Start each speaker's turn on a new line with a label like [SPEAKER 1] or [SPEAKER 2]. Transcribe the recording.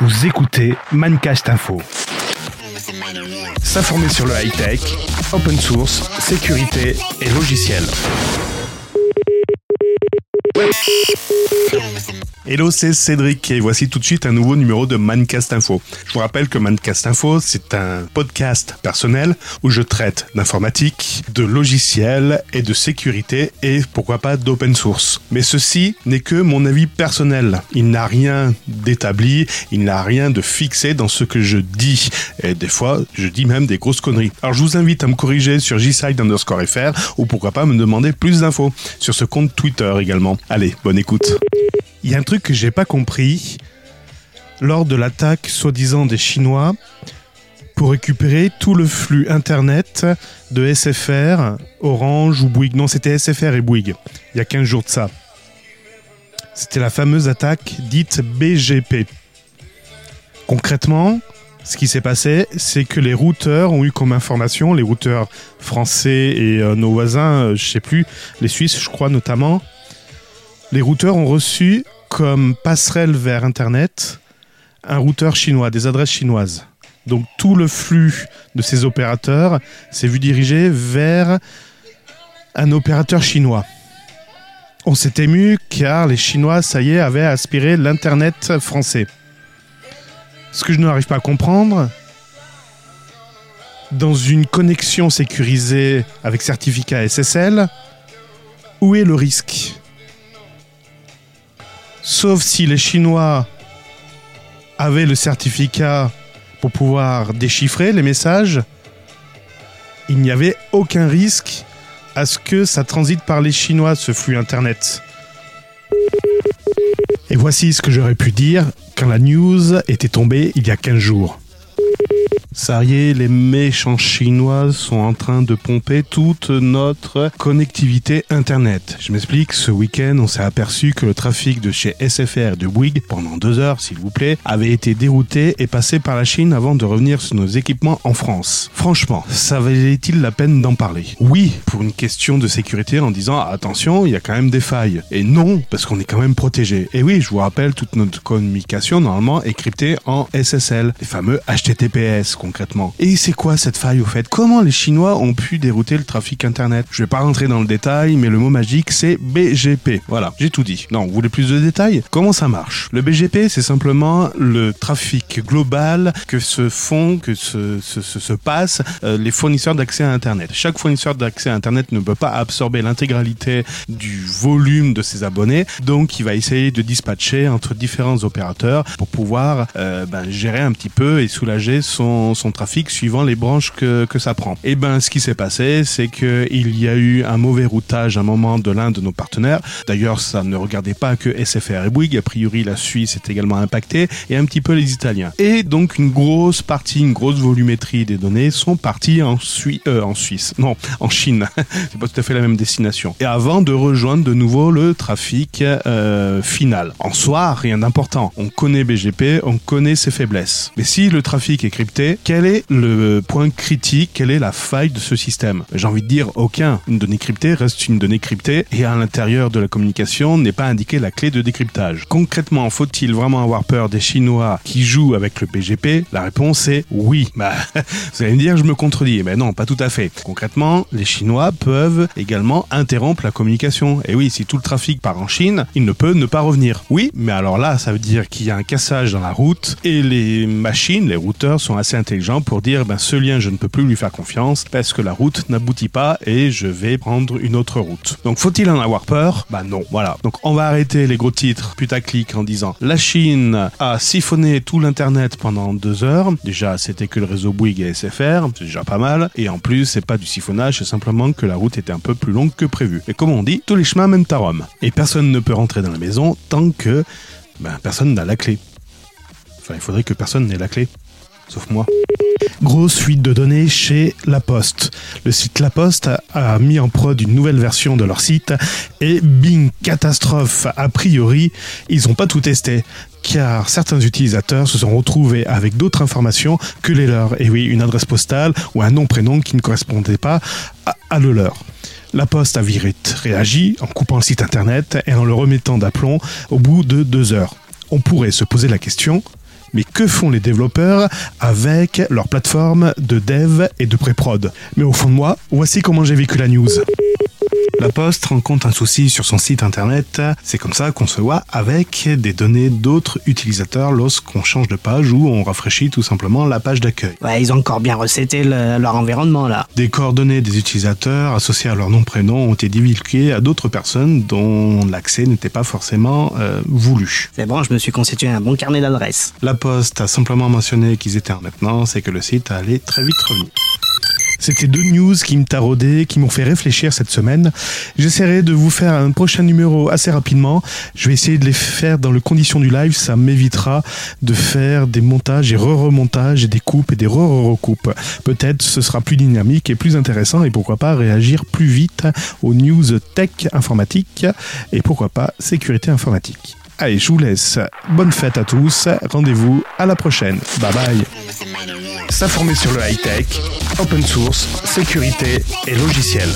[SPEAKER 1] Vous écoutez Mancast Info. S'informer sur le high-tech, open source, sécurité et logiciel.
[SPEAKER 2] Hello, c'est Cédric et voici tout de suite un nouveau numéro de Mancast Info. Je vous rappelle que Mancast Info, c'est un podcast personnel où je traite d'informatique, de logiciels et de sécurité et pourquoi pas d'open source. Mais ceci n'est que mon avis personnel. Il n'a rien d'établi, il n'a rien de fixé dans ce que je dis. Et des fois, je dis même des grosses conneries. Alors je vous invite à me corriger sur jside underscore fr ou pourquoi pas me demander plus d'infos sur ce compte Twitter également. Allez, bonne écoute. Il y a un truc que j'ai pas compris lors de l'attaque soi-disant des Chinois pour récupérer tout le flux internet de SFR, Orange ou Bouygues. Non, c'était SFR et Bouygues. Il y a 15 jours de ça. C'était la fameuse attaque dite BGP. Concrètement, ce qui s'est passé, c'est que les routeurs ont eu comme information, les routeurs français et euh, nos voisins, euh, je sais plus, les Suisses, je crois notamment, les routeurs ont reçu comme passerelle vers Internet un routeur chinois, des adresses chinoises. Donc tout le flux de ces opérateurs s'est vu diriger vers un opérateur chinois. On s'est ému car les Chinois, ça y est, avaient aspiré l'Internet français. Ce que je n'arrive pas à comprendre, dans une connexion sécurisée avec certificat SSL, où est le risque? Sauf si les Chinois avaient le certificat pour pouvoir déchiffrer les messages, il n'y avait aucun risque à ce que ça transite par les Chinois, ce flux Internet. Et voici ce que j'aurais pu dire quand la news était tombée il y a 15 jours. Ça y est, les méchants chinois sont en train de pomper toute notre connectivité Internet. Je m'explique, ce week-end, on s'est aperçu que le trafic de chez SFR de Bouygues, pendant deux heures s'il vous plaît, avait été dérouté et passé par la Chine avant de revenir sur nos équipements en France. Franchement, ça valait-il la peine d'en parler? Oui, pour une question de sécurité en disant attention, il y a quand même des failles. Et non, parce qu'on est quand même protégé. Et oui, je vous rappelle, toute notre communication normalement est cryptée en SSL, les fameux HTTPS Et c'est quoi cette faille au fait? Comment les Chinois ont pu dérouter le trafic internet? Je vais pas rentrer dans le détail, mais le mot magique c'est BGP. Voilà, j'ai tout dit. Non, vous voulez plus de détails? Comment ça marche? Le BGP c'est simplement le trafic global que se font, que se, se, se, se passent euh, les fournisseurs d'accès à internet. Chaque fournisseur d'accès à internet ne peut pas absorber l'intégralité du volume de ses abonnés, donc il va essayer de dispatcher entre différents opérateurs pour pouvoir euh, ben, gérer un petit peu et soulager son, son trafic suivant les branches que, que ça prend. Et ben ce qui s'est passé, c'est que il y a eu un mauvais routage à un moment de l'un de nos partenaires. D'ailleurs, ça ne regardait pas que SFR et Bouygues. A priori, la Suisse est également impactée et un petit peu les Italiens. Et donc une grosse partie, une grosse volumétrie des données sont parties en, euh, Suisse, non, en Chine. c'est pas tout à fait la même destination. Et avant de rejoindre de nouveau le trafic euh, final. En soi, rien d'important. On connaît BGP, on connaît ses faiblesses. Mais si le trafic est crypté, quel est le point critique Quelle est la faille de ce système? J'ai envie de dire aucun. Une donnée cryptée reste une donnée cryptée et à l'intérieur de la communication n'est pas indiquée la clé de décryptage. Concrètement, faut-il vraiment avoir peur des Chinois qui jouent avec le BGP La réponse est oui. Bah, vous allez me dire, je me contredis. Mais non, pas tout à fait. Concrètement, les Chinois peuvent également interrompre la communication. Et oui, si tout le trafic part en Chine, il ne peut ne pas revenir. Oui, mais alors là, ça veut dire qu'il y a un cassage dans la route et les machines, les routeurs sont assez intelligents pour dire ben, ce lien je ne peux plus lui faire confiance parce que la route n'aboutit pas et je vais prendre une autre route. Donc faut-il en avoir peur? Bah non. Voilà. Donc on va arrêter les gros titres putaclic en disant la Chine a siphonné tout l'internet pendant deux heures. Déjà c'était que le réseau Bouygues et SFR, c'est déjà pas mal. Et en plus c'est pas du siphonnage, c'est simplement que la route était un peu plus longue que prévu. Et comme on dit, tous les chemins mènent à Rome. Et personne ne peut rentrer dans la maison tant que ben, personne n'a la clé. Enfin, il faudrait que personne n'ait la clé. Sauf moi. Grosse fuite de données chez La Poste. Le site La Poste a mis en prod une nouvelle version de leur site et bing, catastrophe. A priori, ils n'ont pas tout testé car certains utilisateurs se sont retrouvés avec d'autres informations que les leurs. Et oui, une adresse postale ou un nom-prénom qui ne correspondait pas à, le leur. La Poste a vite réagi en coupant le site internet et en le remettant d'aplomb au bout de deux heures. On pourrait se poser la question, Mais que font les développeurs avec leur plateforme de dev et de pré-prod? Mais au fond de moi, voici comment j'ai vécu la news. La Poste rencontre un souci sur son site internet. C'est comme ça qu'on se voit avec des données d'autres utilisateurs lorsqu'on change de page ou on rafraîchit tout simplement la page d'accueil.
[SPEAKER 3] Ouais, ils ont encore bien recetté le- leur environnement là.
[SPEAKER 2] Des coordonnées des utilisateurs associées à leur nom prénom ont été divulguées à d'autres personnes dont l'accès n'était pas forcément euh, voulu.
[SPEAKER 3] C'est bon, je me suis constitué un bon carnet d'adresses.
[SPEAKER 2] La Poste a simplement mentionné qu'ils étaient en maintenance et que le site allait très vite revenir. C'était deux news qui me taraudaient, qui m'ont fait réfléchir cette semaine. J'essaierai de vous faire un prochain numéro assez rapidement. Je vais essayer de les faire dans le condition du live. Ça m'évitera de faire des montages et re-remontages et des coupes et des re-recoupes. Peut-être ce sera plus dynamique et plus intéressant et pourquoi pas réagir plus vite aux news tech informatique et pourquoi pas sécurité informatique. Allez, je vous laisse. Bonne fête à tous. Rendez-vous à la prochaine. Bye bye.
[SPEAKER 1] S'informer sur le high-tech, open source, sécurité et logiciel.